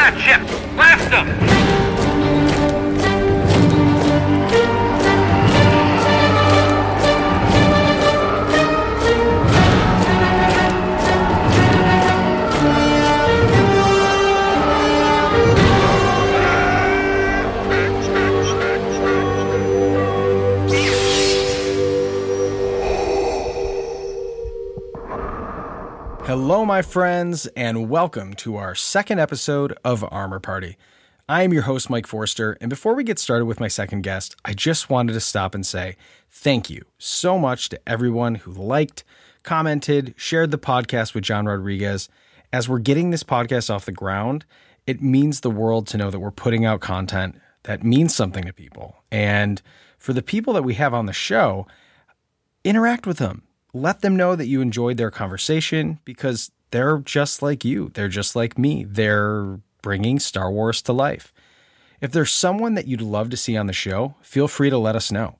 that ship! Blast them! Hello, my friends, and welcome to our second episode of Armor Party. I am your host, Mike Forster, and before we get started with my second guest, I just wanted to stop and say thank you so much to everyone who liked, commented, shared the podcast with John Rodriguez. As we're getting this podcast off the ground, it means the world to know that we're putting out content that means something to people. And for the people that we have on the show, interact with them. Let them know that you enjoyed their conversation because they're just like you. They're just like me. They're bringing Star Wars to life. If there's someone that you'd love to see on the show, feel free to let us know.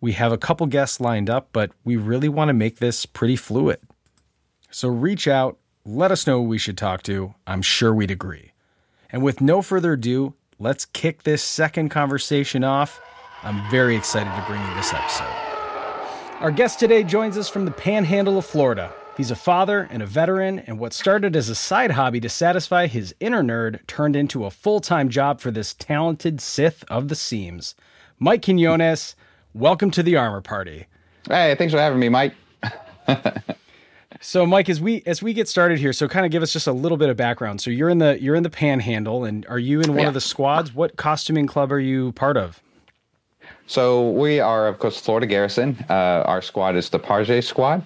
We have a couple guests lined up, but we really want to make this pretty fluid. So reach out, let us know who we should talk to. I'm sure we'd agree. And with no further ado, let's kick this second conversation off. I'm very excited to bring you this episode. Our guest today joins us from the panhandle of Florida. He's a father and a veteran, and what started as a side hobby to satisfy his inner nerd turned into a full time job for this talented Sith of the seams. Mike Quinones, welcome to the Armor Party. Hey, thanks for having me, Mike. So, Mike, as we as we get started here, so kind of give us just a little bit of background. So, you're in the you're in the Panhandle, and are you in one Yeah. of the squads? What costuming club are you part of? So we are, of course, Florida Garrison. Uh, our squad is the Parge Squad,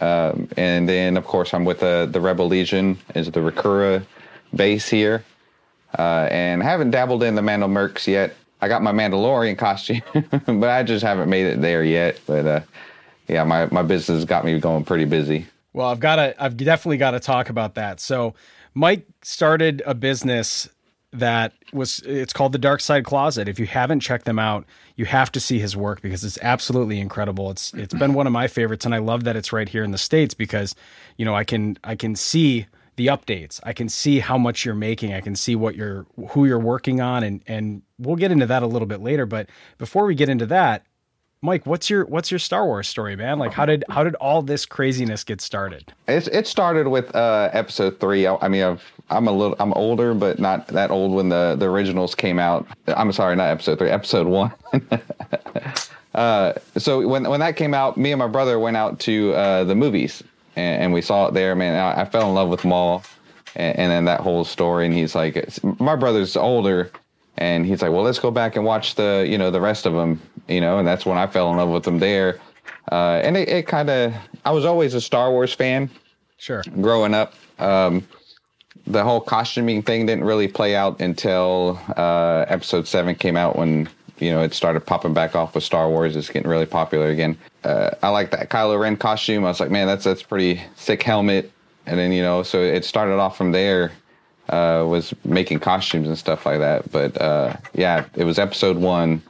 um, and then, of course, I'm with the the Rebel Legion, is the Rakura base here, uh, and haven't dabbled in the Mando Mercs yet. I got my Mandalorian costume, but I just haven't made it there yet. But uh, yeah, my my business got me going pretty busy. Well, I've got to, I've definitely got to talk about that. So, Mike started a business that was, it's called the Dark Side Closet. If you haven't checked them out, you have to see his work because it's absolutely incredible. It's, it's been one of my favorites, and I love that it's right here in the states because, you know, I can, I can see the updates. I can see how much you're making. I can see what you're, who you're working on, and and we'll get into that a little bit later. But before we get into that, Mike, what's your what's your Star Wars story, man? Like how did how did all this craziness get started? It's it started with uh, episode three. I, I mean, I've, I'm a little I'm older, but not that old when the the originals came out. I'm sorry, not episode three, episode one. uh, so when when that came out, me and my brother went out to uh, the movies, and, and we saw it there. Man, I, I fell in love with Maul, and, and then that whole story. And he's like, my brother's older, and he's like, well, let's go back and watch the you know the rest of them, you know. And that's when I fell in love with them there. Uh, and it, it kind of, I was always a Star Wars fan Sure. growing up. Um, the whole costuming thing didn't really play out until uh, episode seven came out when you know it started popping back off with Star Wars. It's getting really popular again. Uh, I like that Kylo Ren costume. I was like, man, that's that's pretty sick helmet. And then you know, so it started off from there. Uh, was making costumes and stuff like that. But uh, yeah, it was episode one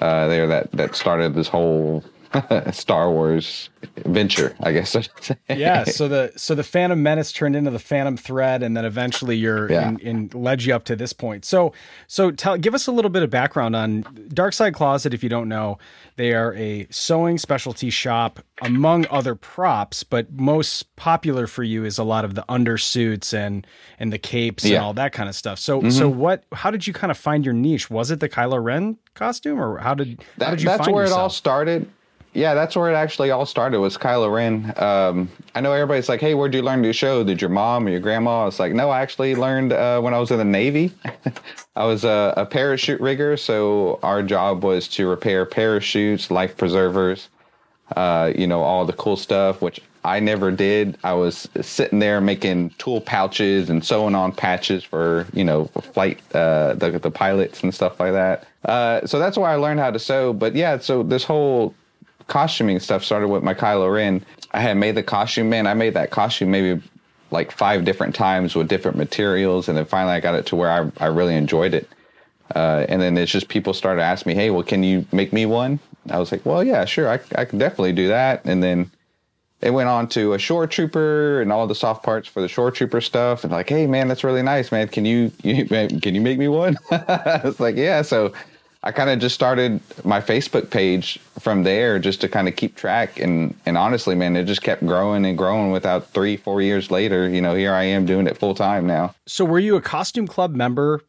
uh, there that that started this whole Star Wars venture, I guess. I should say. Yeah. So the so the Phantom Menace turned into the Phantom Thread, and then eventually you're Yeah. in, in led you up to this point. So so tell give us a little bit of background on Dark Side Closet. If you don't know, they are a sewing specialty shop among other props, but most popular for you is a lot of the undersuits and and the capes and Yeah. Mm-hmm. all that kind of stuff. So so what? How did you kind of find your niche? Was it the Kylo Ren costume, or how did how did you that's find where it all started. Yeah, that's where it actually all started was Kylo Ren. Um, I know everybody's like, "Hey, where'd you learn to show? Did your mom or your grandma?" It's like, no, I actually learned uh, when I was in the Navy. I was a, a parachute rigger, so our job was to repair parachutes, life preservers, uh, you know, all the cool stuff, which I never did. I was sitting there making tool pouches and sewing on patches for, you know, flight, uh, the, the pilots and stuff like that. Uh, so that's why I learned how to sew. But yeah, so this whole costuming stuff started with my Kylo Ren. I had made the costume, man. I made that costume maybe like five different times with different materials. And then finally I got it to where I, I really enjoyed it. Uh, and then it's just people started asking me, "Hey, well, can you make me one?" I was like, "Well, yeah, sure, I, I can definitely do that." And then it went on to a shore trooper and all the soft parts for the shore trooper stuff. And like, hey man, that's really nice, man. Can you, you can you make me one? it's like, yeah. So I kind of just started my Facebook page from there just to kind of keep track. And and honestly, man, it just kept growing and growing. Without three, four years later, you know, here I am doing it full time now. So were you a costume club member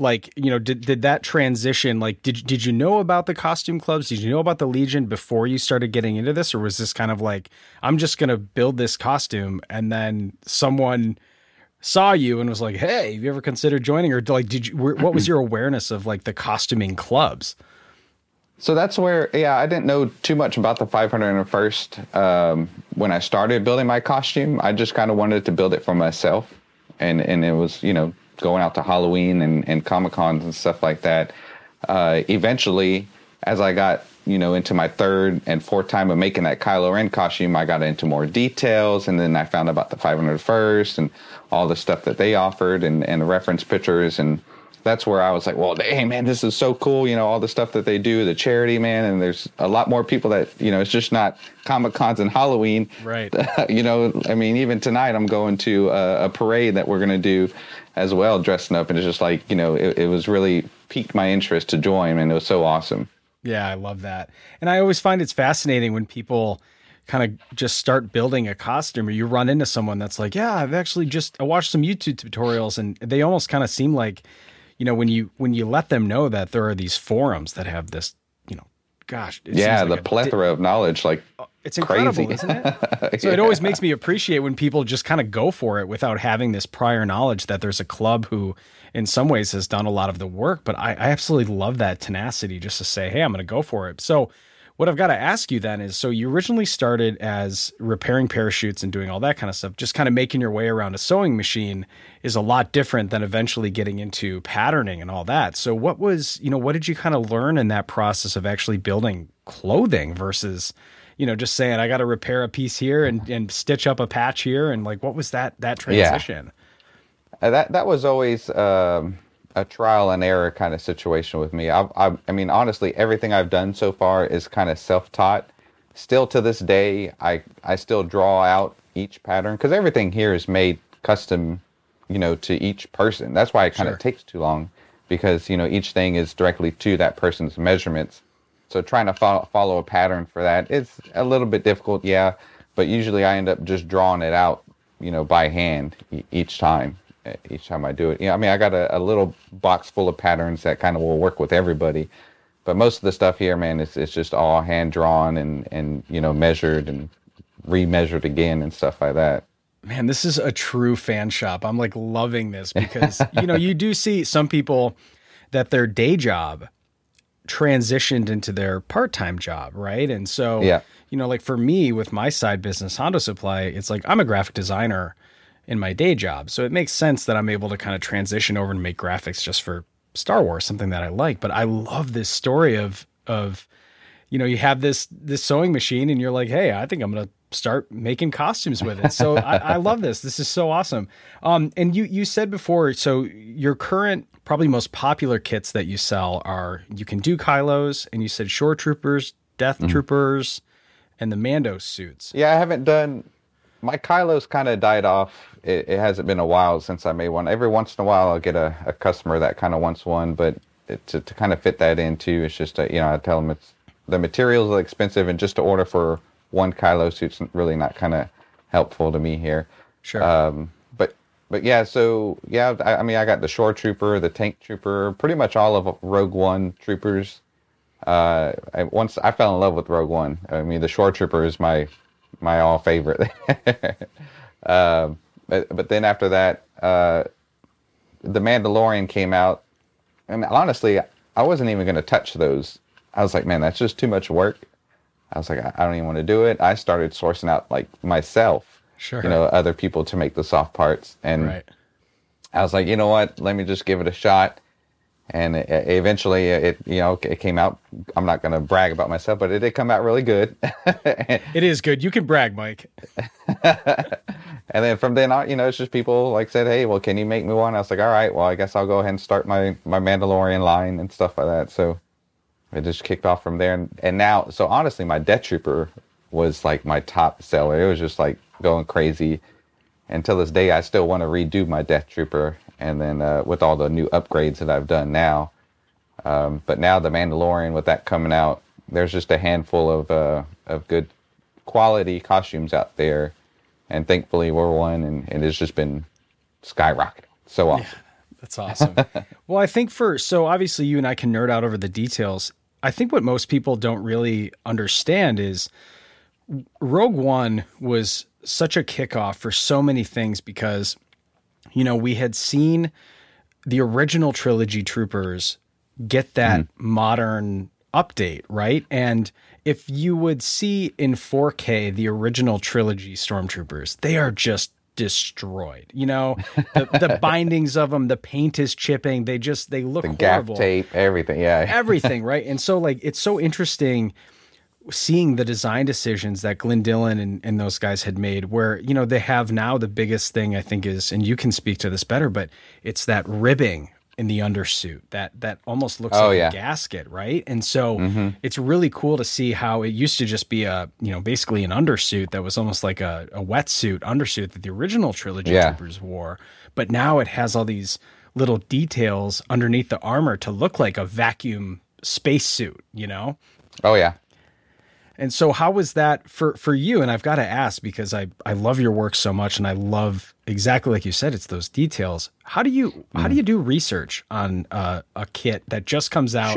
like you know did did that transition like did did you know about the costume clubs did you know about the legion before you started getting into this or was this kind of like i'm just going to build this costume and then someone saw you and was like hey have you ever considered joining? Or like did you what was your awareness of like the costuming clubs? So that's where yeah i didn't know too much about the 501st um, when i started building my costume. I just kind of wanted to build it for myself. And and it was you know going out to Halloween and, and Comic Cons and stuff like that. Uh, eventually, as I got you know into my third and fourth time of making that Kylo Ren costume, I got into more details, and then I found about the 501st and all the stuff that they offered and and the reference pictures and that's where I was like, well, hey man, this is so cool. You know, all the stuff that they do, the charity, man. And there's a lot more people that, you know, it's just not Comic Cons and Halloween. Right. you know, I mean, even tonight I'm going to a, a parade that we're going to do as well, dressing up. And it's just like, you know, it, it was really piqued my interest to join. And it was so awesome. Yeah, I love that. And I always find it's fascinating when people kind of just start building a costume or you run into someone that's like, yeah, I've actually just I watched some YouTube tutorials and they almost kind of seem like, you know, when you when you let them know that there are these forums that have this, you know, gosh, yeah, the plethora di- of knowledge, like it's incredible, Crazy. isn't it? So yeah. it always makes me appreciate when people just kind of go for it without having this prior knowledge that there's a club who, in some ways, has done a lot of the work. But I, I absolutely love that tenacity just to say, hey, I'm going to go for it. So what I've got to ask you then is so you originally started as repairing parachutes and doing all that kind of stuff, just kind of making your way around a sewing machine is a lot different than eventually getting into patterning and all that. So what was, you know, what did you kind of learn in that process of actually building clothing versus you know, just saying I got to repair a piece here and, and stitch up a patch here, and like, what was that that transition? Yeah. Uh, that that was always um, a trial and error kind of situation with me. I, I, I mean, honestly, everything I've done so far is kind of self taught. Still to this day, I I still draw out each pattern because everything here is made custom, you know, to each person. That's why it kind of sure. takes too long because you know each thing is directly to that person's measurements so trying to follow, follow a pattern for that, it's a little bit difficult, yeah. But usually I end up just drawing it out, you know, by hand each time. Each time I do it, yeah. I mean, I got a, a little box full of patterns that kind of will work with everybody, but most of the stuff here, man, is it's just all hand drawn and and you know measured and remeasured again and stuff like that. Man, this is a true fan shop. I'm like loving this because you know you do see some people that their day job transitioned into their part-time job, right? And so, yeah. you know, like for me with my side business, Honda Supply, it's like I'm a graphic designer in my day job. So it makes sense that I'm able to kind of transition over and make graphics just for Star Wars, something that I like. But I love this story of of you know, you have this this sewing machine and you're like, hey, I think I'm gonna start making costumes with it. So I, I, love this. This is so awesome. Um, and you you said before, so your current probably most popular kits that you sell are you can do Kylos, and you said Shore Troopers, Death mm-hmm. Troopers, and the Mando suits. Yeah, I haven't done my Kylos. Kind of died off. It, it, hasn't been a while since I made one. Every once in a while, I'll get a, a customer that kind of wants one, but it, to to kind of fit that in too, it's just a, you know I tell them it's the materials are expensive, and just to order for one Kylo suit's really not kind of helpful to me here. Sure. Um, but but yeah, so yeah, I, I, mean, I got the Shore Trooper, the Tank Trooper, pretty much all of Rogue One troopers. Uh, I, once I fell in love with Rogue One. I mean, the Shore Trooper is my my all favorite. uh, but but then after that, uh, the Mandalorian came out, and honestly, I wasn't even going to touch those. I was like, man, that's just too much work. I was like, I, don't even want to do it. I started sourcing out like myself, sure, you know, other people to make the soft parts, and right. I was like, you know what? Let me just give it a shot. And it, it, eventually, it you know it came out. I'm not going to brag about myself, but it did come out really good. it is good. You can brag, Mike. and then from then on, you know, it's just people like said, "Hey, well, can you make me one?" I was like, "All right, well, I guess I'll go ahead and start my my Mandalorian line and stuff like that." So it just kicked off from there. And, and now, so honestly, my Death Trooper was like my top seller. It was just like going crazy. Until this day, I still want to redo my Death Trooper, and then uh, with all the new upgrades that I've done now. Um, but now the Mandalorian, with that coming out, there's just a handful of uh, of good quality costumes out there, and thankfully we're one, and, and it's just been skyrocketing. So awesome. That's awesome. well, I think for so obviously you and I can nerd out over the details. I think what most people don't really understand is Rogue One was such a kickoff for so many things because you know, we had seen the original trilogy troopers get that mm-hmm. modern update, right? And if you would see in 4K the original trilogy stormtroopers, they are just destroyed. You know, the, the bindings of them, the paint is chipping. They just they look The horrible. tape, everything. Yeah. Everything, right? And so like it's so interesting seeing the design decisions that Glyn Dillon and, and those guys had made where, you know, they have now the biggest thing I think is, and you can speak to this better, but it's that ribbing in the undersuit that that almost looks Oh, like yeah. a gasket, right? And so mm-hmm. it's really cool to see how it used to just be a, you know, basically an undersuit that was almost like a, a wetsuit undersuit that the original trilogy Yeah. troopers wore. But now it has all these little details underneath the armor to look like a vacuum spacesuit, you know? Oh yeah. And so how was that for for you? And I've got to ask because I I love your work so much and I love exactly like you said it's those details. How do you how do you do research on uh, a kit that just comes out?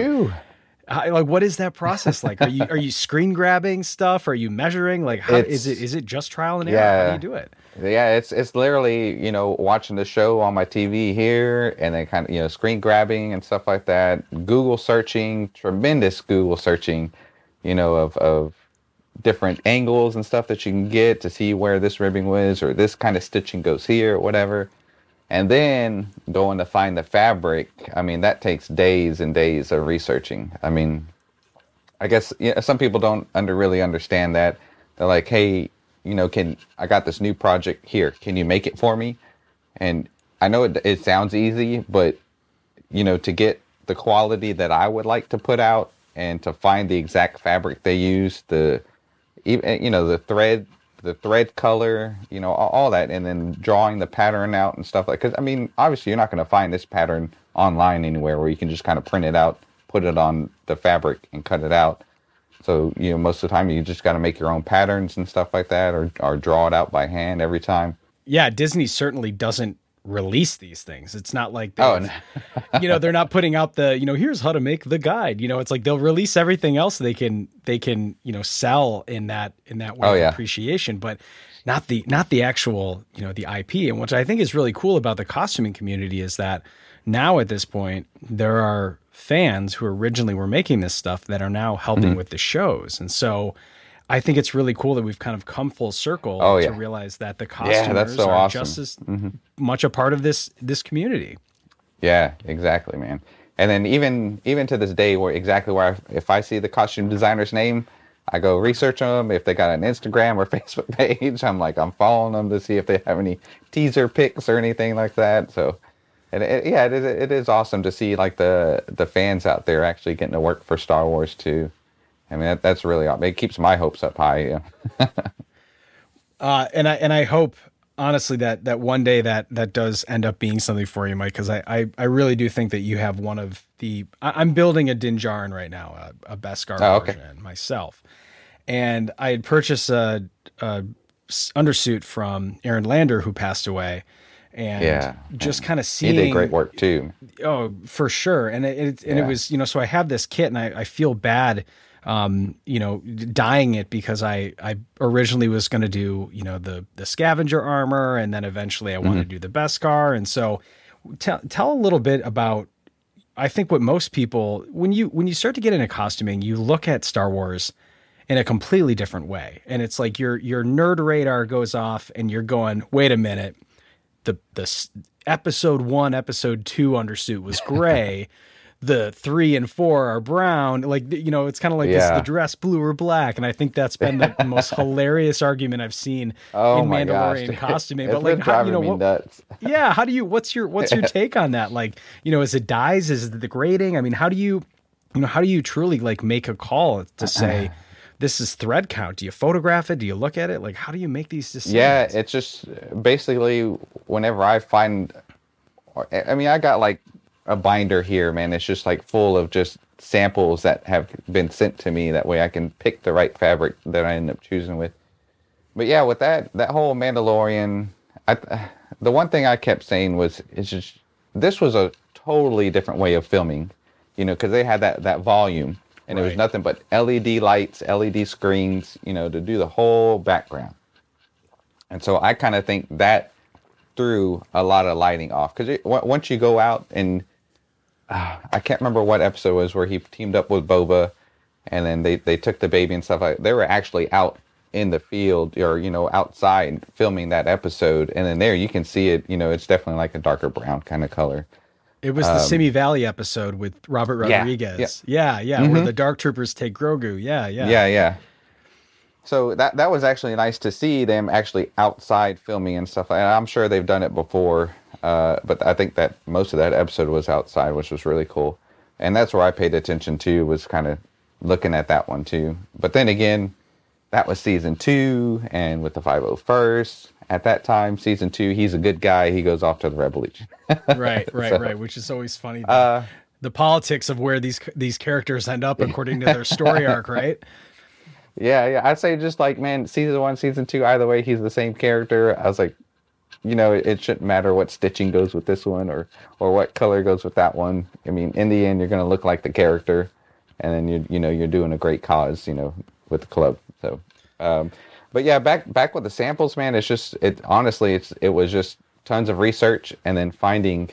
How, like what is that process like? Are you are you screen grabbing stuff? Are you measuring? Like how is It's- it just trial and error? How do you do it? Yeah, it's it's literally you know watching the show on my TV here, and then kind of you know screen grabbing and stuff like that. Google searching, tremendous Google searching, you know of of different angles and stuff that you can get to see where this ribbing was or this kind of stitching goes here or whatever. And then going to find the fabric. I mean, that takes days and days of researching. I mean, I guess some people don't under really understand that. They're like, "Hey, you know, can I got this new project here? Can you make it for me?" And I know it, it sounds easy, but you know, to get the quality that I would like to put out and to find the exact fabric they use, the even eh, you know the thread, the thread color, you know, all, all that, and then drawing the pattern out and stuff like. Because I mean, obviously, you're not going to find this pattern online anywhere where you can just kind of print it out, put it on the fabric, and cut it out. So you know, most of the time, you just got to make your own patterns and stuff like that, or or draw it out by hand every time. Yeah, Disney certainly doesn't release these things. It's not like Oh, they've- you know, they're not putting out the, you know, here's how to make the guide. You know, it's like they'll release everything else they can they can, you know, sell in that in that way Oh, of yeah. appreciation, but not the not the actual, you know, the IP. And what I think is really cool about the costuming community is that now at this point there are fans who originally were making this stuff that are now helping Mm-hmm. with the shows. And so I think it's really cool that we've kind of come full circle Oh, to realize that the Yeah, costumers that's so are awesome. just as mm-hmm. much a part of this this community. Yeah, exactly, man. And then even even to this day, where exactly where I, if I see the costume designer's name, I go research them. If they got an Instagram or Facebook page, I'm like I'm following them to see if they have any teaser pics or anything like that. So, and it, yeah, it is it is awesome to see like the the fans out there actually getting to work for Star Wars too. I mean, that, that's really it keeps my hopes up high. Yeah. Uh, and I and I hope honestly that that one day that that does end up being something for you, Mike, because I, I I really do think that you have one of the. I, I'm building a Din Djarin right now, a, a Beskar Oh, okay. version myself, and I had purchased a undersuit from Aaron Lander who passed away, and Yeah, just kind of He seeing did great work too. Oh, for sure. And it, it and it was, you know, so I have this kit and I, I feel bad, um, you know, dyeing it because I, I originally was going to do, you know, the, the scavenger armor and then eventually I wanted to do the Beskar. And so tell, tell a little bit about, I think what most people, when you, when you start to get into costuming, you look at Star Wars in a completely different way. And it's like your, your nerd radar goes off and you're going, wait a minute, the the episode one, episode two undersuit was gray. the three and four are brown. Like you know, it's kind of like is the dress blue or black? And I think that's been the most hilarious argument I've seen Oh in my gosh, Mandalorian costuming. But like, how, you know, what, nuts. yeah, how do you? What's your what's your take on that? Like, you know, is it dyes? Is it the grading? I mean, how do you, you know, how do you truly like make a call to say? this is thread count? Do you photograph it? Do you look at it? Like, how do you make these decisions? Yeah, it's just basically whenever I find, I mean, I got like a binder here, man. It's just like full of just samples that have been sent to me. That way I can pick the right fabric that I end up choosing with. But yeah, with that, that whole Mandalorian, I, the one thing I kept saying was, it's just, this was a totally different way of filming, you know, because they had that, that volume and it was nothing but LED lights, LED screens, you know, to do the whole background. And so I kind of think that threw a lot of lighting off because once you go out and uh, I can't remember what episode it was where he teamed up with Boba, and then they they took the baby and stuff like. They were actually out in the field or you know outside filming that episode, and then there you can see it. You know, it's definitely like a darker brown kind of color. It was the Simi Valley episode with Robert Um, yeah, Rodriguez. Yeah, yeah, where the Dark Troopers take Grogu. Yeah, yeah. Yeah, yeah. So that that was actually nice to see them actually outside filming and stuff. And I'm sure they've done it before, uh, but I think that most of that episode was outside, which was really cool. And that's where I paid attention to was kind of looking at that one too. But then again, that was season two, and with the 501st at that time, season two, he's a good guy. He goes off to the Rebel Legion. Right, right, So, right. Which is always funny. The, uh, the politics of where these these characters end up according to their story arc, right? Yeah, yeah. I'd say just like man, season one, season two, either way, he's the same character. I was like, you know, it, it shouldn't matter what stitching goes with this one or or what color goes with that one. I mean, in the end, you're gonna look like the character, and then you you know you're doing a great cause, you know, with the club. So, um, but yeah, back back with the samples, man. It's just it honestly, it's it was just tons of research and then finding,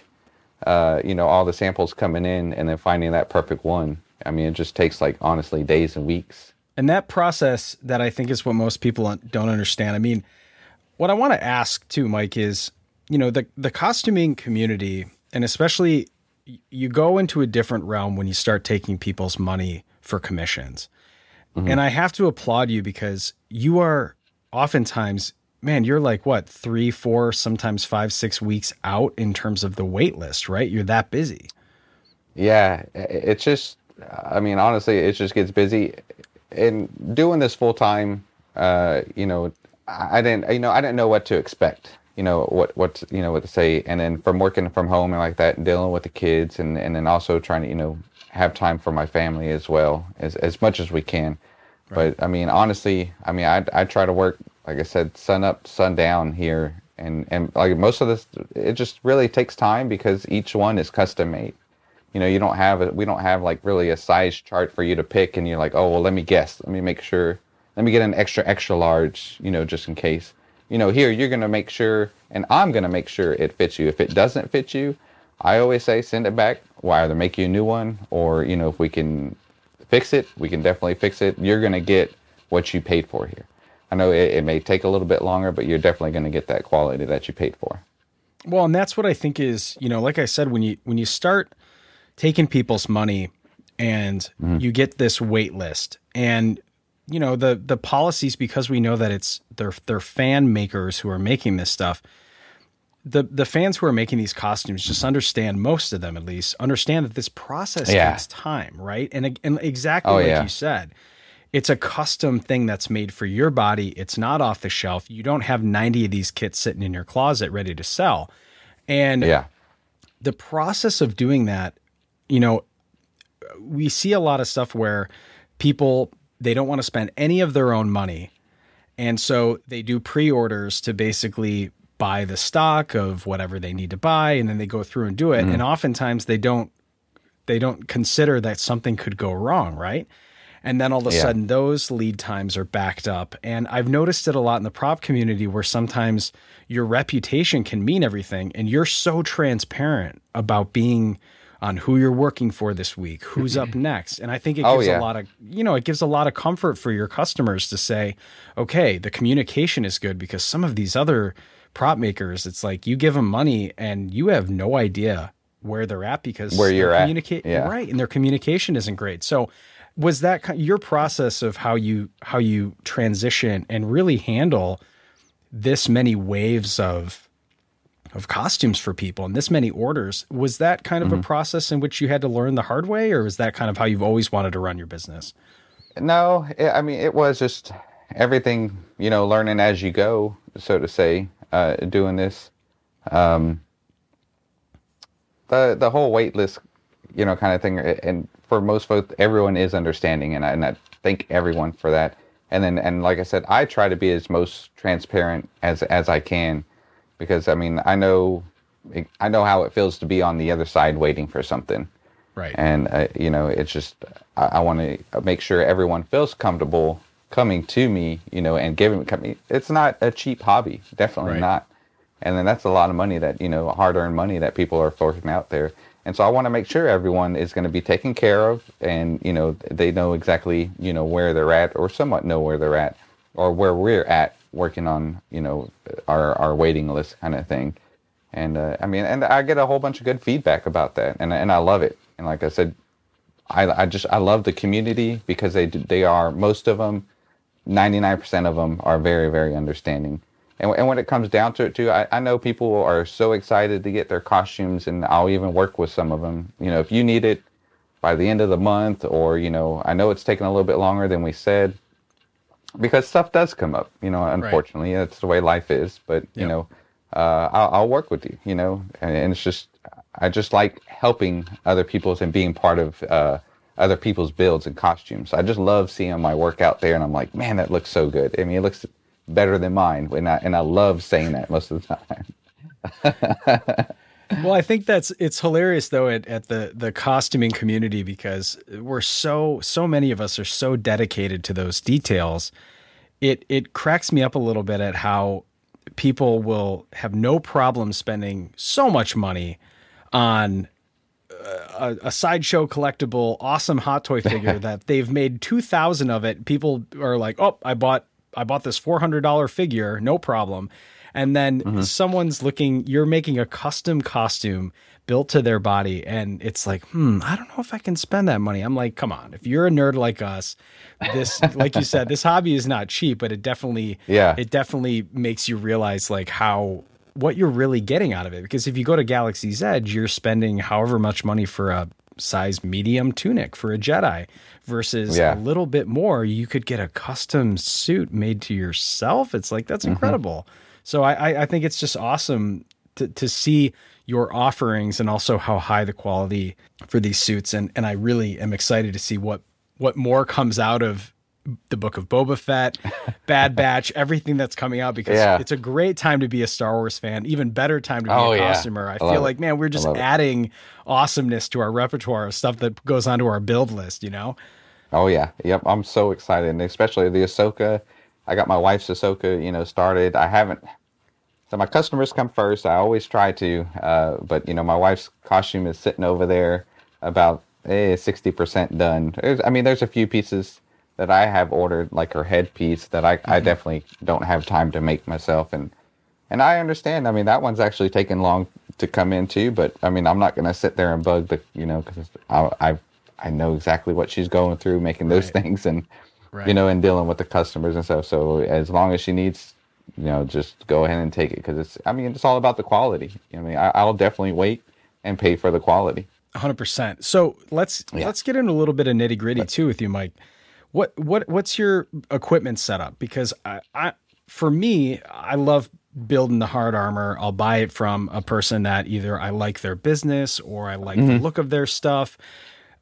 uh, you know, all the samples coming in and then finding that perfect one. I mean, it just takes like honestly days and weeks. And that process that I think is what most people don't understand. I mean, what I want to ask too, Mike, is you know the the costuming community, and especially you go into a different realm when you start taking people's money for commissions. Mm-hmm. And I have to applaud you because you are oftentimes, man, you're like what three, four, sometimes five, six weeks out in terms of the wait list, right? You're that busy. Yeah, it's just, I mean, honestly, it just gets busy. And doing this full time, uh, you know, I didn't, you know, I didn't know what to expect. You know what, what, you know, what to say. And then from working from home and like that, and dealing with the kids, and and then also trying to, you know, have time for my family as well as as much as we can. But I mean, honestly, I mean, I I try to work, like I said, sun up, sun down here, and and like most of this, it just really takes time because each one is custom made you know you don't have it we don't have like really a size chart for you to pick and you're like oh well let me guess. Let me make sure let me get an extra extra large you know just in case. You know here you're going to make sure and i'm going to make sure it fits you. If it doesn't fit you i always say send it back. We'll either make you a new one or you know if we can fix it we can definitely fix it. You're going to get what you paid for here. I know it, it may take a little bit longer but you're definitely going to get that quality that you paid for. Well, and that's what I think is, you know, like I said, when you when you start taking people's money and mm-hmm. you get this wait list. And you know the the policies because we know that it's they're they're fan makers who are making this stuff the the fans who are making these costumes just understand most of them at least understand that this process Yeah. takes time right? And, and exactly Oh, like yeah. you said it's a custom thing that's made for your body. It's not off the shelf. You don't have 90 of these kits sitting in your closet ready to sell. And yeah. the process of doing that, you know, we see a lot of stuff where people they don't want to spend any of their own money. And so they do pre-orders to basically buy the stock of whatever they need to buy and then they go through and do it. Mm. And oftentimes they don't they don't consider that something could go wrong, right? And then all of a Yeah. sudden those lead times are backed up. And I've noticed it a lot in the prop community where sometimes your reputation can mean everything and you're so transparent about being on who you're working for this week, who's up next. And I think it Oh, gives a lot of, you know, it gives a lot of comfort for your customers to say, okay, the communication is good because some of these other prop makers, it's like you give them money and you have no idea where they're at because Where you're at. communica- Yeah. right, and their communication isn't great. So, was that your process of how you how you transition and really handle this many waves of of costumes for people and this many orders? Was that kind of Mm-hmm. a process in which you had to learn the hard way, or was that kind of how you've always wanted to run your business? No, it, I mean it was just everything, you know, learning as you go, so to say, uh, doing this. Um, the the whole wait list, you know, kind of thing, and for most folks, everyone is understanding, and I, and I thank everyone for that. And then, and like I said, I try to be as most transparent as as I can, because I mean, I know, I know how it feels to be on the other side waiting for something. Right. And uh, you know, it's just I, I want to make sure everyone feels comfortable coming to me, you know, and giving me. It's not a cheap hobby, definitely Right. not. And then that's a lot of money that you know, hard-earned money that people are forking out there. And so I want to make sure everyone is going to be taken care of, and you know, they know exactly you know where they're at, or somewhat know where they're at, or where we're at working on you know our our waiting list kind of thing. And uh, I mean, and I get a whole bunch of good feedback about that, and and I love it. And like I said, I I just I love the community because they they are most of them, ninety nine percent of them are very very understanding. And and when it comes down to it too, I, I know people are so excited to get their costumes, and I'll even work with some of them. You know, if you need it by the end of the month, or you know, I know it's taking a little bit longer than we said because stuff does come up. You know, unfortunately, that's the way life is. But you know, uh, I'll, I'll work with you. You know, and, and it's just I just like helping other people's and being part of uh, other people's builds and costumes. I just love seeing my work out there, and I'm like, man, that looks so good. I mean, it looks better than mine, and I and I love saying that most of the time. well, I think that's it's hilarious though at, at the the costuming community because we're so so many of us are so dedicated to those details. It it cracks me up a little bit at how people will have no problem spending so much money on uh, a, a sideshow collectible awesome hot toy figure that they've made 2000 of it people are like oh i bought i bought this $400 figure no problem and then someone's looking you're making a custom costume built to their body and it's like hmm i don't know if i can spend that money i'm like come on if you're a nerd like us this like you said this hobby is not cheap but it definitely Yeah. it definitely makes you realize like how what you're really getting out of it because if you go to Galaxy's Edge you're spending however much money for a size medium tunic for a Jedi versus Yeah. a little bit more you could get a custom suit made to yourself it's like Mm-hmm. that's incredible so I, I think it's just awesome to, to see your offerings and also how high the quality for these suits and and I really am excited to see what what more comes out of the book of Boba Fett, Bad Batch, everything that's coming out because Yeah. it's a great time to be a Star Wars fan, even better time to be Oh, a yeah. I, I feel like, it. man, we're just love it. adding awesomeness to our repertoire of stuff that goes onto our build list, you know? Oh yeah, yep. I'm so excited, and especially the Ahsoka. I got my wife's Ahsoka, you know, started. I haven't. So my customers come first. I always try to, uh, but you know, my wife's costume is sitting over there, about eh, sixty percent done. There's, I mean, there's a few pieces that I have ordered, like her headpiece, that I, I definitely don't have time to make myself, and and I understand. I mean, that one's actually taken long to come in too. But I mean, I'm not going to sit there and bug the, you know, because I, I I know exactly what she's going through making those Right. things, and Right. you know, and dealing with the customers and stuff. So as long as she needs, you know, just go ahead and take it because it's. I mean, it's all about the quality. I mean, I, I'll definitely wait and pay for the quality. hundred percent. So let's Yeah. let's get into a little bit of nitty gritty too with you, Mike. What what what's your equipment setup? Because I, I for me, I love building the hard armor. I'll buy it from a person that either I like their business or I like the mm-hmm. look of their stuff.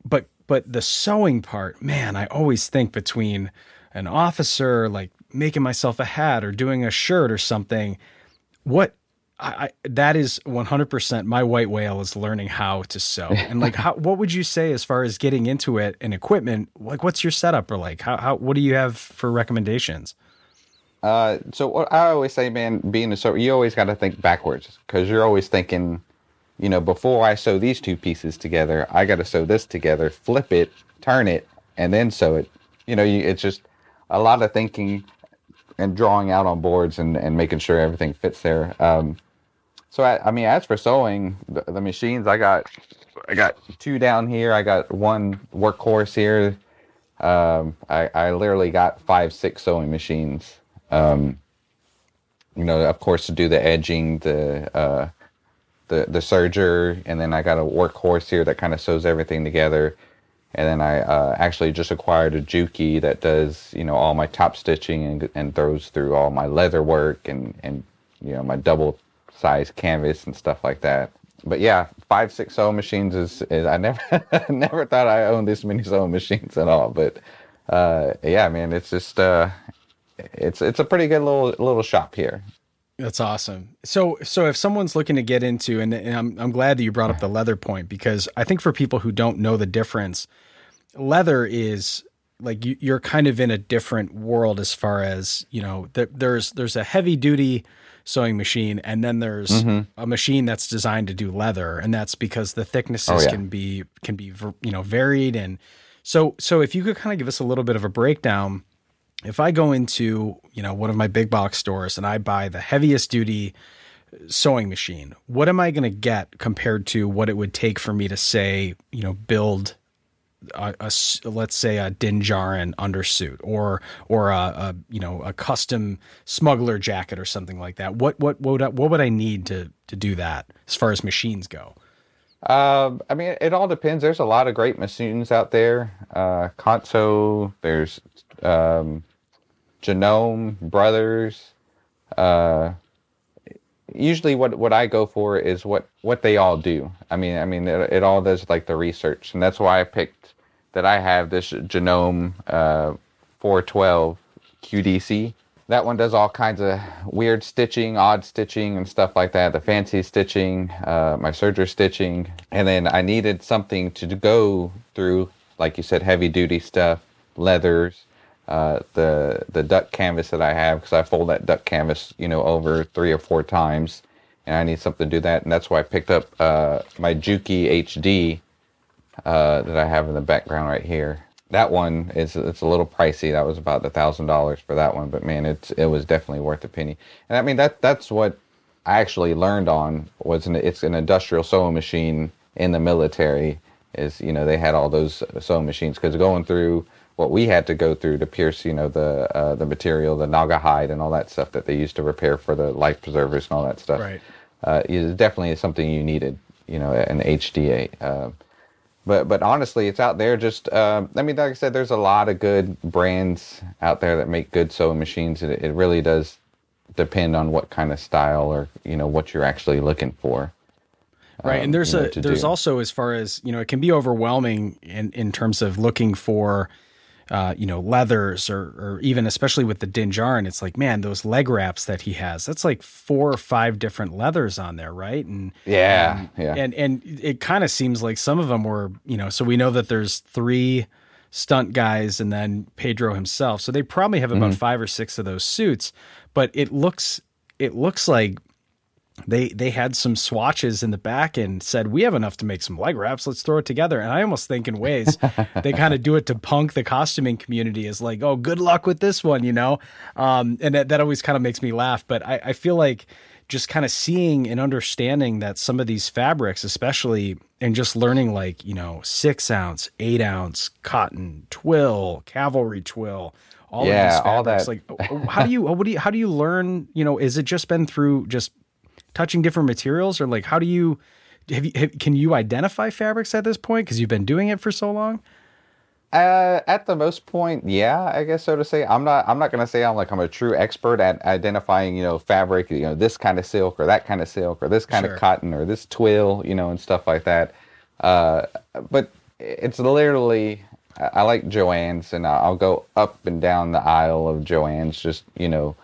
But but the sewing part, man, I always think between an officer like making myself a hat or doing a shirt or something what I, I that is 100% my white whale is learning how to sew and like how what would you say as far as getting into it and equipment like what's your setup or like how, how what do you have for recommendations Uh, so what I always say, man, being a sewer, you always got to think backwards because you're always thinking, you know, before I sew these two pieces together, I got to sew this together, flip it, turn it, and then sew it. You know, you, it's just a lot of thinking and drawing out on boards and, and making sure everything fits there. Um, so I, I mean, as for sewing, the, the machines I got, I got two down here. I got one workhorse here. Um, I, I literally got five, six sewing machines. Um, you know, of course, to do the edging, the uh, the the serger, and then I got a workhorse here that kind of sews everything together. And then I uh, actually just acquired a Juki that does you know all my top stitching and, and throws through all my leather work and and you know my double size canvas and stuff like that. But yeah, five six sewing machines is, is I never never thought I owned this many sewing machines at all. But uh, yeah, man, it's just uh, it's it's a pretty good little little shop here. That's awesome. So, so if someone's looking to get into, and, and, I'm I'm glad that you brought up the leather point because I think for people who don't know the difference, leather is like you, you're kind of in a different world as far as you know. there's there's a heavy duty sewing machine, and then there's mm-hmm. a machine that's designed to do leather, and that's because the thicknesses oh, yeah. can be can be you know varied and so so if you could kind of give us a little bit of a breakdown if I go into, you know, one of my big box stores and I buy the heaviest duty sewing machine, what am I going to get compared to what it would take for me to say, you know, build a, a let's say a Din Djarin undersuit or or a, a, you know a custom smuggler jacket or something like that. What what what would I, what would I need to to do that as far as machines go? Uh, I mean, it all depends. There's a lot of great machines out there. Uh, Kanso, there's um, Janome Brothers. Uh, usually, what what I go for is what what they all do. I mean, I mean, it, it all does like the research, and that's why I picked that. I have this Janome uh, 412 QDC. That one does all kinds of weird stitching, odd stitching, and stuff like that. The fancy stitching, uh, my serger stitching, and then I needed something to go through, like you said, heavy duty stuff, leathers, uh, the the duck canvas that I have because I fold that duck canvas, you know, over three or four times, and I need something to do that, and that's why I picked up uh, my Juki HD uh, that I have in the background right here. That one is it's a little pricey. That was about a thousand dollars for that one, but man, it's it was definitely worth a penny. And I mean that that's what I actually learned on was an it's an industrial sewing machine in the military. Is you know they had all those sewing machines because going through what we had to go through to pierce, you know, the uh, the material, the Naugahyde, and all that stuff that they used to repair for the life preservers and all that stuff. Right. Uh, is definitely something you needed, you know, an HDA. Uh, but but honestly, it's out there. Just uh, I mean, like I said, there's a lot of good brands out there that make good sewing machines. It, it really does depend on what kind of style or you know what you're actually looking for. Right, um, and there's a there's do. also as far as you know, it can be overwhelming in in terms of looking for uh, you know, leathers or, or even especially with the Din Djarin, it's like, man, those leg wraps that he has, that's like four or five different leathers on there, right? And yeah, and, yeah. And, and it kind of seems like some of them were, you know, so we know that there's three stunt guys and then Pedro himself. So they probably have about mm-hmm. five or six of those suits, but it looks, it looks like they they had some swatches in the back and said we have enough to make some leg wraps. Let's throw it together. And i almost think in ways they kind of do it to punk the costuming community is like oh good luck with this one you know? Um, and that, that always kind of makes me laugh. But I, I feel like just kind of seeing and understanding that some of these fabrics especially and just learning like you know six ounce eight ounce cotton twill cavalry twill all yeah, of these fabrics, all that. like how do you what do you how do you learn you know is it just been through just touching different materials, or like how do you have you have, can you identify fabrics at this point because you've been doing it for so long? Uh, at the most point, yeah, I guess so to say. I'm not. I'm not gonna say I'm like I'm a true expert at identifying, you know, fabric. You know, this kind of silk or that kind of silk or this kind sure. of cotton or this twill, you know, and stuff like that. Uh, but it's literally. I like Joann's, and I'll go up and down the aisle of Joann's, just you know,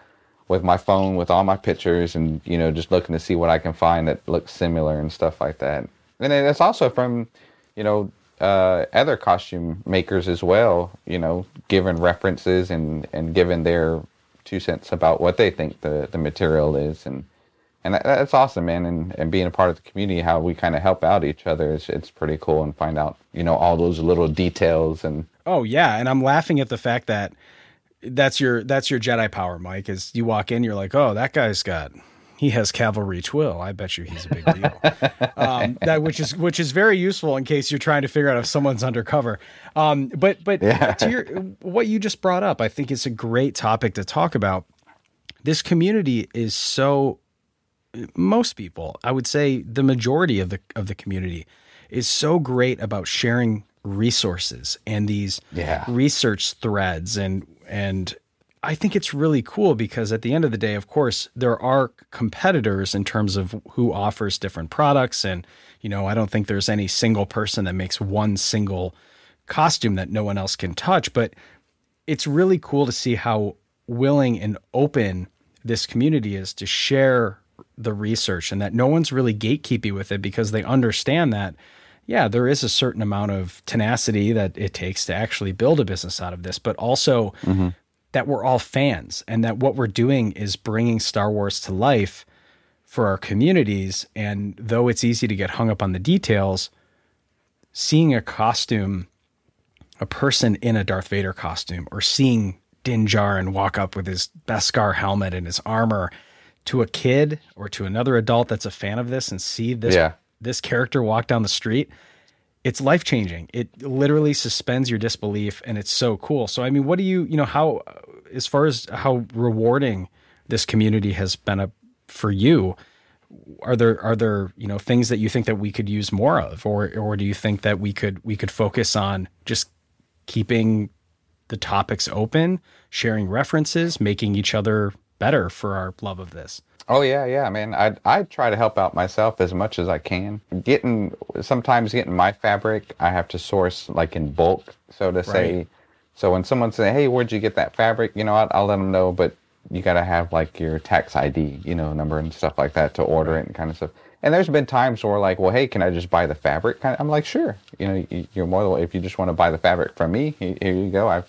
with my phone with all my pictures and you know just looking to see what I can find that looks similar and stuff like that. And then it's also from you know uh, other costume makers as well. You know, giving references and and giving their two cents about what they think the the material is and. And that, that's awesome, man. And, and being a part of the community, how we kind of help out each other, it's, it's pretty cool and find out, you know, all those little details and. Oh yeah, and I'm laughing at the fact that that's your that's your Jedi power, Mike. Is you walk in, you're like, oh, that guy's got he has cavalry twill. I bet you he's a big deal. um, that which is which is very useful in case you're trying to figure out if someone's undercover. Um, but but yeah. to your what you just brought up, I think it's a great topic to talk about. This community is so most people, I would say the majority of the of the community is so great about sharing resources and these Yeah. research threads and and I think it's really cool because at the end of the day, of course, there are competitors in terms of who offers different products. And, you know, I don't think there's any single person that makes one single costume that no one else can touch. But it's really cool to see how willing and open this community is to share the research and that no one's really gatekeeping with it because they understand that yeah there is a certain amount of tenacity that it takes to actually build a business out of this but also mm-hmm. that we're all fans and that what we're doing is bringing Star Wars to life for our communities and though it's easy to get hung up on the details seeing a costume a person in a Darth Vader costume or seeing Din Djarin walk up with his Beskar helmet and his armor to a kid or to another adult that's a fan of this and see this Yeah. This character walk down the street, it's life changing. It literally suspends your disbelief and it's so cool. So I mean, what do you, you know, how uh, as far as how rewarding this community has been a, for you, are there are there you know things that you think that we could use more of or or do you think that we could we could focus on just keeping the topics open sharing references making each other better for our love of this Oh yeah, yeah, man. I I try to help out myself as much as I can. Getting sometimes getting my fabric, I have to source like in bulk, so to say. Right. So when someone say, "Hey, where'd you get that fabric?" You know, I'll, I'll let them know, but you got to have like your tax ID, you know, number and stuff like that to order it and kind of stuff. And there's been times where like, well, hey, can I just buy the fabric? Kind of, I'm like, sure. You know, you- you're more than if you just want to buy the fabric from me. Here you go. I've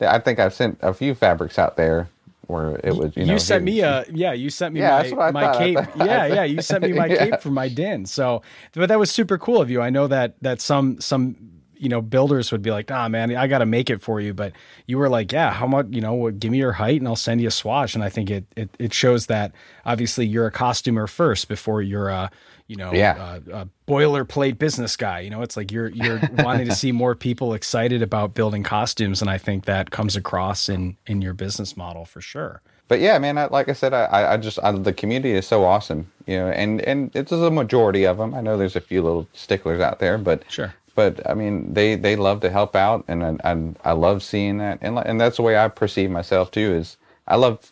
I think I've sent a few fabrics out there where it was you know sent me a yeah you sent me Yeah, my, my thought. Cape. Yeah yeah you sent me my Yeah. cape for my Din. So but that was super cool of you. I know that that some some you know builders would be like ah man i gotta make it for you. But you were like yeah how much you know what- give me your height and i'll send you a swatch. And i think it it, it shows that obviously you're a costumer first before you're a you know Yeah. a, a boilerplate business guy you know it's like you're you're wanting to see more people excited about building costumes and i think that comes across in in your business model for sure but yeah, man, I, like I said, I, I I just I, the community is so awesome, you know, and and it's a majority of them. I know there's a few little sticklers out there, but Sure. But I mean, they they love to help out, and I I, I love seeing that, and and that's the way I perceive myself too. Is I love,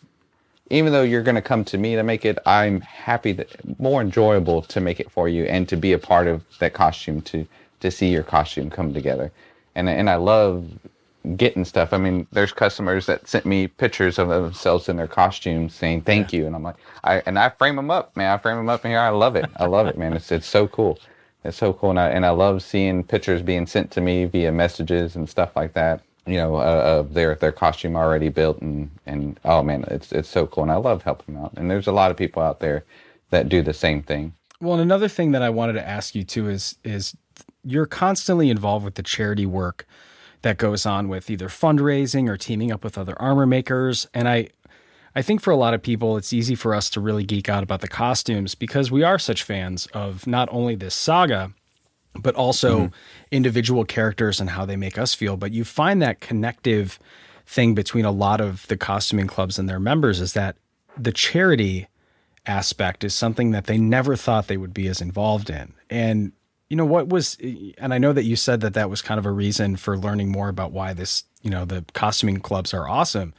even though you're going to come to me to make it, I'm happy that more enjoyable to make it for you and to be a part of that costume to to see your costume come together, and and I love getting stuff. I mean, there's customers that sent me pictures of themselves in their costumes saying thank you, and I'm like, I and I frame them up, man. I frame them up in here. I love it. I love it, man. It's it's so cool. It's so cool, and I and I love seeing pictures being sent to me via messages and stuff like that. You know, uh, of their their costume already built, and and oh man, it's it's so cool, and I love helping them out. And there's a lot of people out there that do the same thing. Well, and another thing that I wanted to ask you too is is you're constantly involved with the charity work that goes on with either fundraising or teaming up with other armor makers. And I I think for a lot of people it's easy for us to really geek out about the costumes because we are such fans of not only this saga, but also mm-hmm. individual characters and how they make us feel. But you find that connective thing between a lot of the costuming clubs and their members is that the charity aspect is something that they never thought they would be as involved in. And you know what was and I know that you said that that was kind of a reason for learning more about why this, you know, the costuming clubs are awesome.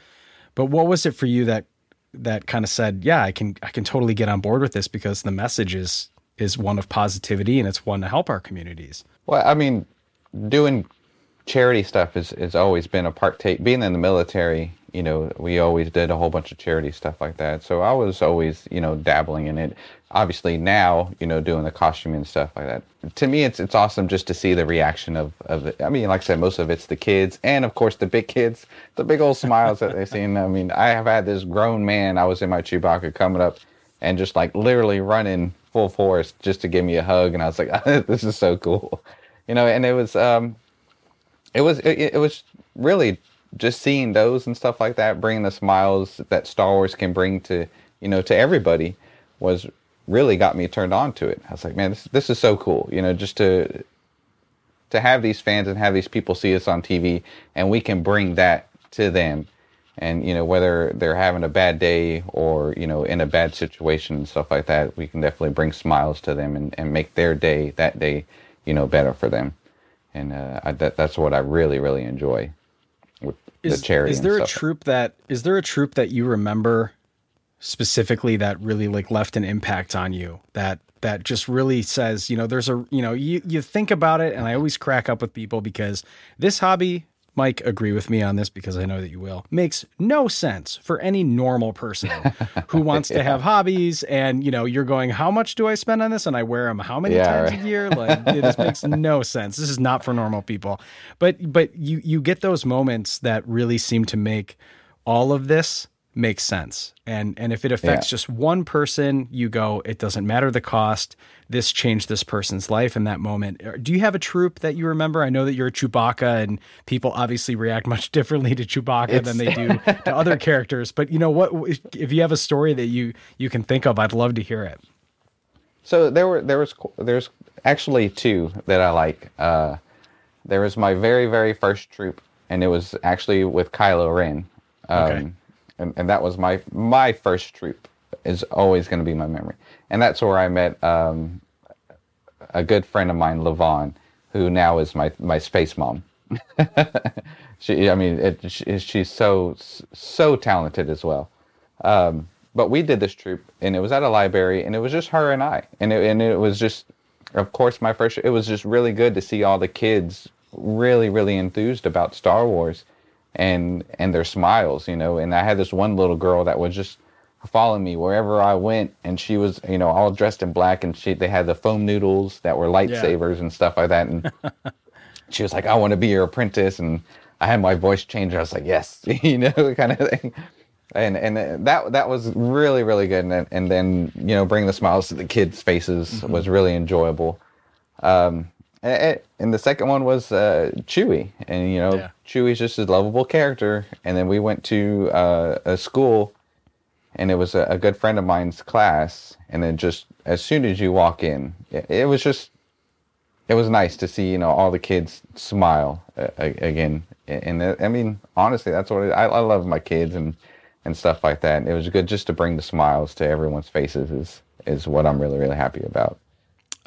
But what was it for you that that kind of said, yeah, I can I can totally get on board with this because the message is is one of positivity and it's one to help our communities. Well, I mean, doing charity stuff has has always been a part. Take being in the military, you know, we always did a whole bunch of charity stuff like that. So I was always, you know, dabbling in it. Obviously, now, you know, doing the costuming and stuff like that. To me, it's it's awesome just to see the reaction of of. It. I mean, like I said, most of it's the kids, and of course the big kids, the big old smiles that they've seen. I mean, I have had this grown man. I was in my Chewbacca coming up, and just like literally running full force just to give me a hug, and I was like, this is so cool, you know. And it was um, it was it, it was really just seeing those and stuff like that bringing the smiles that star wars can bring to you know to everybody was really got me turned on to it i was like man this, this is so cool you know just to to have these fans and have these people see us on tv and we can bring that to them and you know whether they're having a bad day or you know in a bad situation and stuff like that we can definitely bring smiles to them and, and make their day that day you know better for them and uh, I, that, that's what I really really enjoy with is, the cherry. Is there a troop that is there a troop that you remember specifically that really like left an impact on you that that just really says you know there's a you know you you think about it and I always crack up with people because this hobby Mike agree with me on this because I know that you will. Makes no sense for any normal person who wants to have hobbies and you know you're going how much do I spend on this? And I wear them how many Yeah, times right. a year? Like this makes no sense. This is not for normal people. But but you you get those moments that really seem to make all of this make sense and and if it affects Yeah. just one person you go it doesn't matter the cost this changed this person's life in that moment Uh, do you have a troop that you remember i know that you're a chewbacca and people obviously react much differently to chewbacca than they do to other characters but you know what if you have a story that you you can think of i'd love to hear it So there were there was there's actually two that I like. Uh, there was my very very first troop, and it was actually with Kylo Ren. Um, Okay. And, and that was my my first troop is always going to be my memory, and that's where I met um, a good friend of mine, Levon, who now is my my space mom. she, I mean, it, she, she's so so talented as well. Um, but we did this troop, and it was at a library, and it was just her and I, and it, and it was just, of course, my first. It was just really good to see all the kids really, really enthused about Star Wars, and and their smiles, you know. And I had this one little girl that was just following me wherever I went, and she was, you know, all dressed in black, and she they had the foam noodles that were lightsabers and stuff like that, and she was like, "I want to be your apprentice," and I had my voice changed. I was like, "Yes," you know, kind of thing. And and that that was really really good. And and then you know, bring the smiles to the kids' faces was really enjoyable. Um, and, and the second one was uh, Chewie, and you know, Yeah. Chewie's just a lovable character. And then we went to uh, a school, and it was a, a good friend of mine's class. And then just as soon as you walk in, it, it was just it was nice to see you know all the kids smile uh, again and uh, i mean honestly that's what it, I, I love my kids and and stuff like that And it was good just to bring the smiles to everyone's faces is is what i'm really really happy about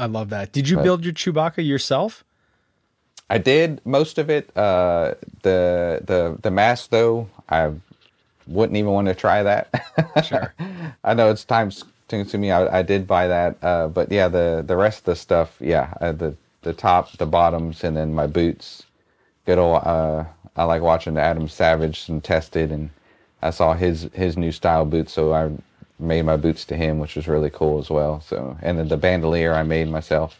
i love that did you build your chewbacca yourself i did most of it uh the the the mask though i wouldn't even want to try that Sure. I know it's time consuming. I, I did buy that, uh, but yeah, the the rest of the stuff, yeah, uh, the the top, the bottoms, and then my boots. Good old. Uh, I like watching Adam Savage and Tested, and I saw his his new style boots, so I made my boots to him, which was really cool as well. So, and then the bandolier I made myself.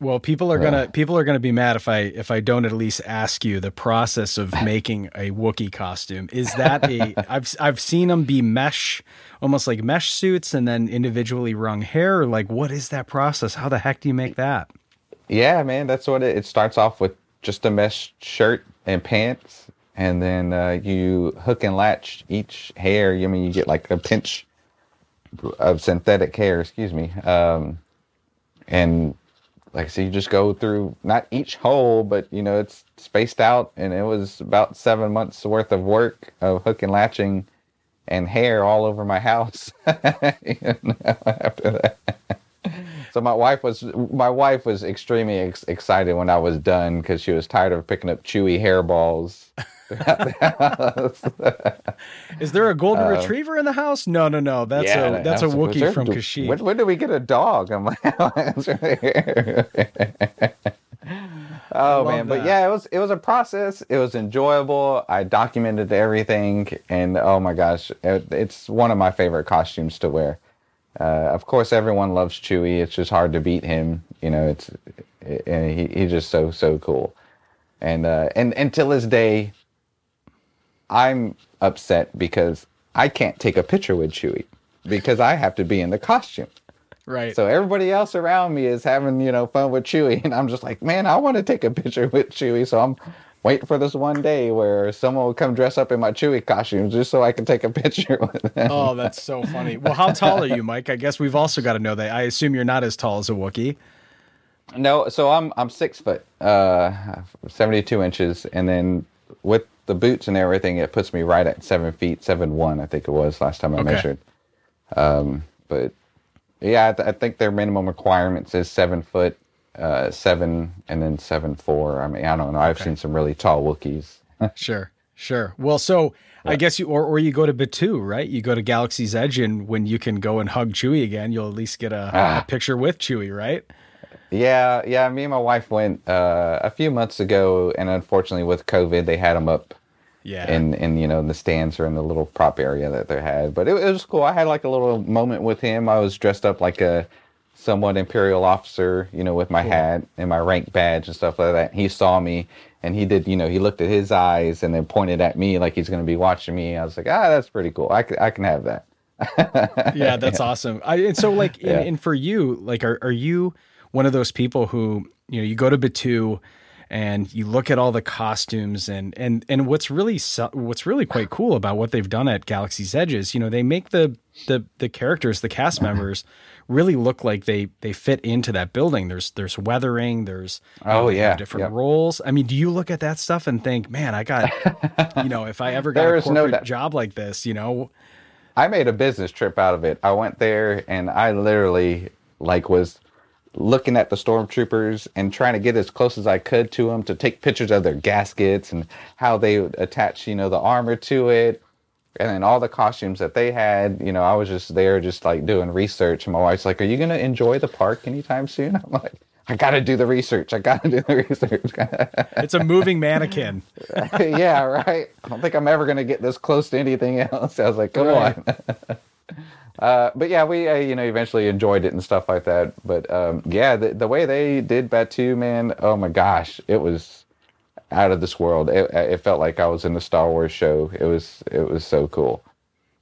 Well, people are gonna people are gonna be mad if I if I don't at least ask you the process of making a Wookiee costume. Is that a I've I've seen them be mesh, almost like mesh suits, and then individually wrung hair. Like, what is that process? How the heck do you make that? Yeah, man, that's what it, it starts off with. Just a mesh shirt and pants, and then uh, you hook and latch each hair. I mean, you get like a pinch of synthetic hair. Excuse me, um, and like I said, you just go through not each hole, but you know it's spaced out, and it was about seven months worth of work of hook and latching and hair all over my house. After that. So my wife was my wife was extremely ex- excited when I was done because she was tired of picking up chewy hairballs. Is there a golden retriever in the house? No, no, no. That's a that's a was like, "Was Wookiee there- from do- Kashyyyk. When, when do we get a dog? I'm like, oh man, that. but yeah, it was it was a process. It was enjoyable. I documented everything, and oh my gosh, it, it's one of my favorite costumes to wear. Uh, of course, everyone loves Chewie. It's just hard to beat him. You know, it's and he, he's just so so cool. And uh, and until this day, I'm upset because I can't take a picture with Chewie because I have to be in the costume. right. So everybody else around me is having, you know, fun with Chewie, and I'm just like, man, I want to take a picture with Chewie. So I'm waiting for this one day where someone will come dress up in my Chewie costume just so I can take a picture with them. oh, that's so funny. Well, how tall are you, Mike? I guess we've also got to know that. I assume you're not as tall as a Wookiee. No, so I'm I'm six foot, uh, seventy two inches, and then with the boots and everything, it puts me right at seven feet, seven one, I think it was last time I Okay. measured. Um, but yeah, I, th- I think their minimum requirements is seven foot, uh, seven and then seven four. I mean, I don't know. I've seen some really tall Wookiees. Sure, sure. Well, so I guess you or or you go to Batuu, right? You go to Galaxy's Edge, and when you can go and hug Chewie again, you'll at least get a, Ah. a picture with Chewie, right? Yeah, yeah. Me and my wife went uh, a few months ago, and unfortunately, with COVID, they had them up Yeah. in in you know in the stands or in the little prop area that they had. But it, it was cool. I had like a little moment with him. I was dressed up like a somewhat imperial officer, you know, with my hat and my rank badge and stuff like that. He saw me and he did, you know, he looked at his eyes and then pointed at me like he's going to be watching me. I was like, ah, that's pretty cool. I can, I can have that. yeah, that's awesome. I, and so, like, Yeah. and, and for you, like, are are you one of those people who you know you go to Batuu and you look at all the costumes and and and what's really what's really quite cool about what they've done at Galaxy's Edges, you know, they make the the the characters, the cast mm-hmm. members, really look like they they fit into that building. There's there's weathering, there's Oh, um, they yeah, different yep. roles. I mean, do you look at that stuff and think, man, I got, you know, if I ever got a is no corporate job like this, you know, I made a business trip out of it. I went there and I literally like was looking at the stormtroopers and trying to get as close as I could to them to take pictures of their gaskets and how they would attach, you know, the armor to it. And then all the costumes that they had, you know, I was just there just like doing research. And my wife's like, Are you going to enjoy the park anytime soon? I'm like, I got to do the research. I got to do the research. it's a moving mannequin. yeah, right. I don't think I'm ever going to get this close to anything else. I was like, come Right. on. Uh, but yeah, we uh, you know eventually enjoyed it and stuff like that. But um, yeah, the, the way they did Batuu, man, oh my gosh, it was out of this world. It, it felt like I was in the Star Wars show. It was it was so cool.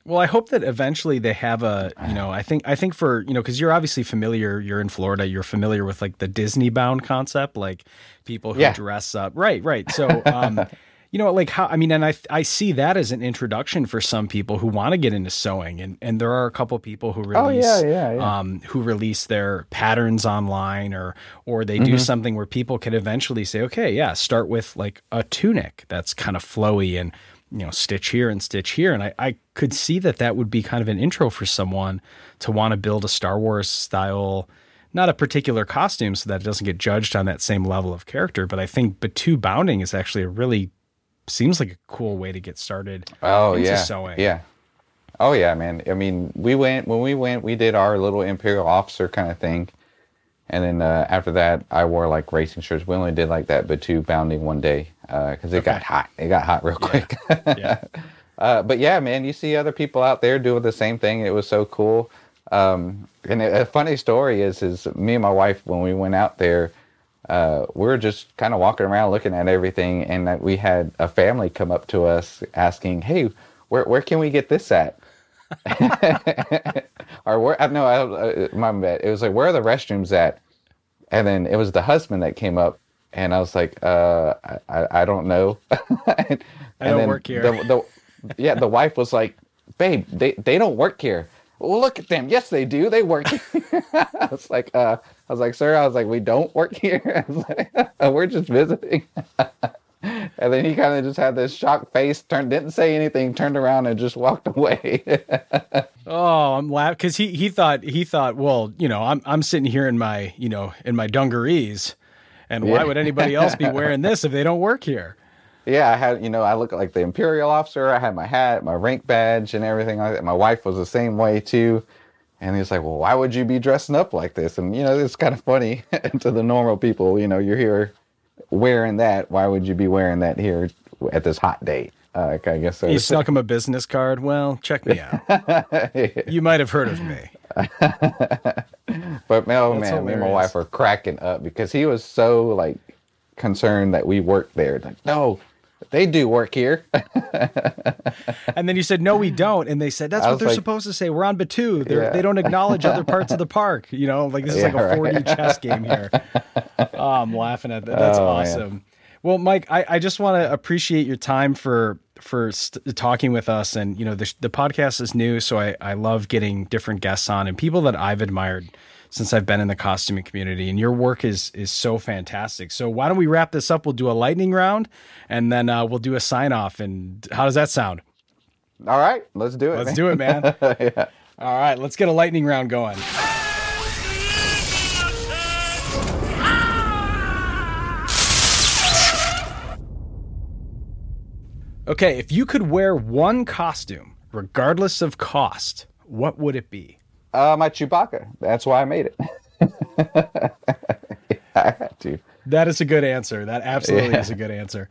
Well, I hope that eventually they have a, you know, I think I think for, you know, cuz you're obviously familiar, you're in Florida, you're familiar with like the Disney bound concept, like people who Yeah. dress up. Right, right. So, um you know, like how I mean, and I I see that as an introduction for some people who want to get into sewing, and and there are a couple people who Oh, release, yeah, yeah, yeah. um, who release their patterns online, or or they Mm-hmm. do something where people can eventually say, okay, yeah, start with like a tunic that's kind of flowy and you know stitch here and stitch here, and I I could see that that would be kind of an intro for someone to want to build a Star Wars style not a particular costume so that it doesn't get judged on that same level of character. But I think Batuu bounding is actually a really seems like a cool way to get started. Oh yeah, sewing. yeah. Oh yeah, man. I mean, we went when we went, we did our little imperial officer kind of thing, and then uh, after that, I wore like racing shirts. We only did like that, but two bounding one day because it got hot. It got hot real quick. Yeah. Uh, but yeah, man, you see other people out there doing the same thing. It was so cool. Um, and a, a funny story is, is me and my wife when we went out there, uh, we were just kind of walking around looking at everything, and that we had a family come up to us asking, "Hey, where where can we get this at?" or where? I no, I, uh, my bad. It was like, where are the restrooms at? And then it was the husband that came up, and I was like, uh, I, I, don't know. and, I don't then work here. The, the, yeah, the wife was like, babe, they, they don't work here. Well, look at them. Yes, they do. They work here. I was like, uh, I was like, sir, I was like, we don't work here. I was like, we're just visiting. and then he kind of just had this shocked face, turned, didn't say anything, turned around and just walked away. Oh, I'm laughing because he he thought he thought, well, you know, I'm I'm sitting here in my you know in my dungarees, and why Yeah. would anybody else be wearing this if they don't work here? yeah, I had, you know, I look like the imperial officer. I had my hat, my rank badge, and everything like that. My wife was the same way too. And he's like, well, why would you be dressing up like this? And, you know, it's kind of funny to the normal people. You know, you're here wearing that. Why would you be wearing that here at this hot day? Uh, I guess so. He snuck him a business card. Well, check me out. You might have heard of me. But oh That's man, me and my wife were cracking up because he was so like concerned that we worked there. Like, no, they do work here. And then you said, no, we don't. And they said, that's what they're like- supposed to say. We're on Batuu. Yeah. They don't acknowledge other parts of the park. You know, like this is like a Yeah, 4D right. chess game here. Oh, I'm laughing at that. Oh, that's Oh, man. awesome. Well, Mike, I, I just want to appreciate your time for for st- talking with us. And, you know, the, the podcast is new. So I, I love getting different guests on and people that I've admired since I've been in the costuming community, and your work is is so fantastic. So why don't we wrap this up? We'll do a lightning round, and then uh, we'll do a sign off. And how does that sound? All right, let's do it. Let's man. do it, man. yeah. All right, let's get a lightning round going. Okay, if you could wear one costume, regardless of cost, what would it be? Uh, my Chewbacca. That's why I made it. I had to. That is a good answer. That absolutely Yeah. is a good answer.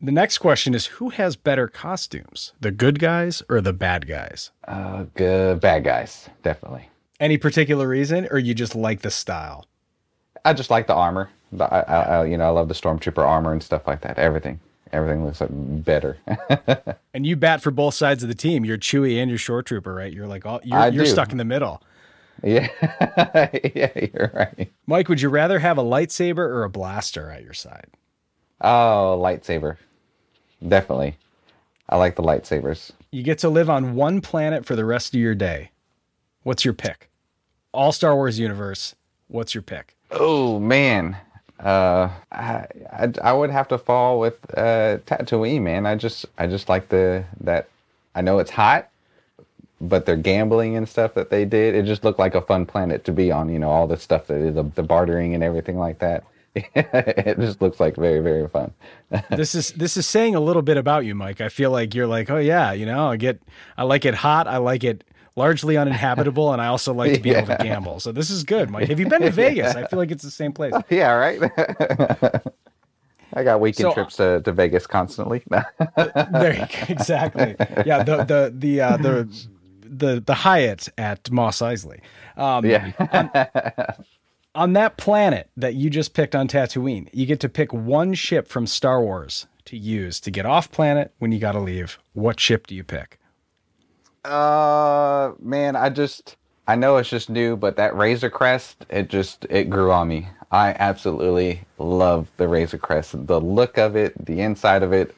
The next question is who has better costumes, the good guys or the bad guys? Uh, good bad guys, definitely. Any particular reason, or you just like the style? I just like the armor. I, I, I, you know, I love the stormtrooper armor and stuff like that. Everything, everything looks like better. And you bat for both sides of the team. You're Chewie and you're Short Trooper, right? You're like all you're, you're stuck in the middle. yeah, yeah, you're right. Mike, would you rather have a lightsaber or a blaster at your side? Oh, lightsaber, definitely. I like the lightsabers. You get to live on one planet for the rest of your day. What's your pick? All Star Wars universe. What's your pick? Oh man, uh, I, I would have to fall with uh, Tatooine, man. I just I just like the that. I know it's hot, but their gambling and stuff that they did, it just looked like a fun planet to be on. You know, all the stuff that the, the bartering and everything like that. it just looks like very very fun. this is this is saying a little bit about you, Mike. I feel like you're like, oh yeah, you know, I get, I like it hot, I like it largely uninhabitable, and I also like to be able to gamble. So this is good, Mike. Have you been to Vegas? I feel like it's the same place. yeah, right. I got weekend So- trips to, to Vegas constantly. There, you go. exactly. Yeah, the the the uh, the the the Hyatt at Mos Eisley. Um, yeah. on that planet that you just picked on Tatooine, you get to pick one ship from Star Wars to use to get off planet when you got to leave. What ship do you pick? Uh, man, I just I know it's just new, but that Razor Crest, it just it grew on me. I absolutely love the Razor Crest. The look of it, the inside of it,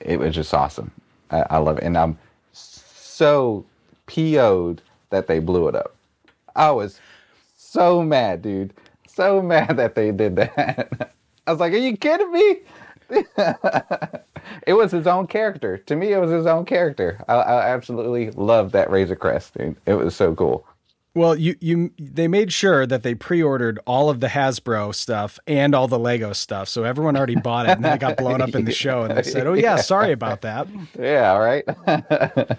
it was just awesome. I, I love it, and I'm so PO'd that they blew it up. I was so mad, dude. So mad that they did that. I was like, "Are you kidding me?" it was his own character. To me, it was his own character. I, I absolutely loved that Razor Crest, dude. It was so cool. Well, you you they made sure that they pre-ordered all of the Hasbro stuff and all the Lego stuff, so everyone already bought it, and then it got blown up in the show, and they said, "Oh yeah, sorry about that." Yeah, all right.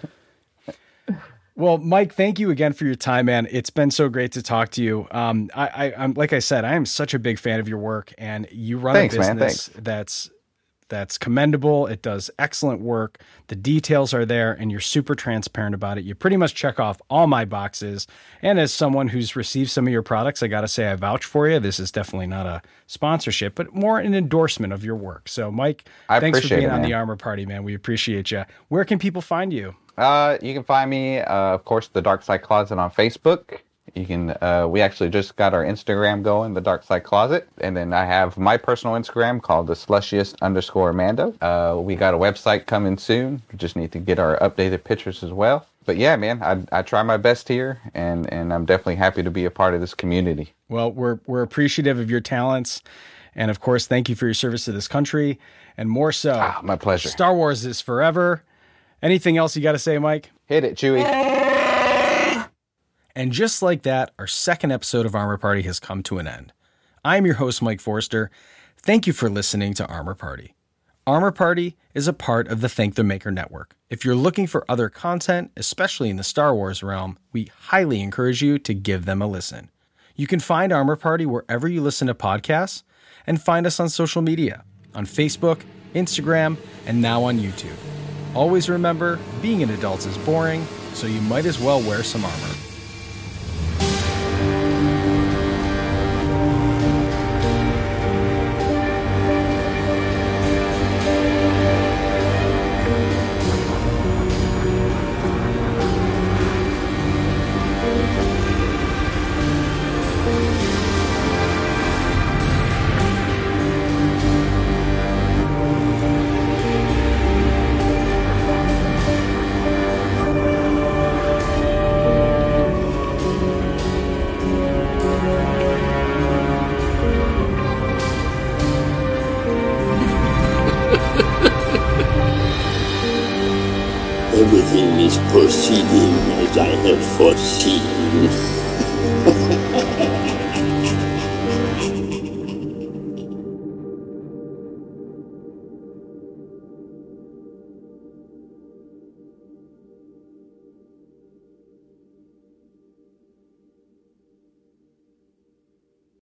Well, Mike, thank you again for your time, man. It's been so great to talk to you. Um, I, I, I'm like I said, I am such a big fan of your work, and you run Thanks, a man. business that's that's commendable. It does excellent work. The details are there, and you're super transparent about it. You pretty much check off all my boxes. And as someone who's received some of your products, I got to say I vouch for you. This is definitely not a sponsorship, but more an endorsement of your work. So, Mike, I thanks for being it, on the. Armor Party, man. We appreciate you. Where can people find you? Uh, you can find me, uh, of course, the Dark Side Closet on Facebook. You can. Uh, we actually just got our Instagram going, the Dark Side Closet, and then I have my personal Instagram called the Slushiest underscore Mando. Uh, we got a website coming soon. We just need to get our updated pictures as well. But yeah, man, I, I try my best here, and and I'm definitely happy to be a part of this community. Well, we're we're appreciative of your talents, and of course, thank you for your service to this country, and more so, Ah, my pleasure. Star Wars is forever. Anything else you got to say, Mike? Hit it, Chewie. And just like that, our second episode of Armor Party has come to an end. I'm your host, Mike Forrester. Thank you for listening to Armor Party. Armor Party is a part of the Thank the Maker network. If you're looking for other content, especially in the Star Wars realm, we highly encourage you to give them a listen. You can find Armor Party wherever you listen to podcasts and find us on social media on Facebook, Instagram, and now on YouTube. Always remember being an adult is boring, so you might as well wear some armor.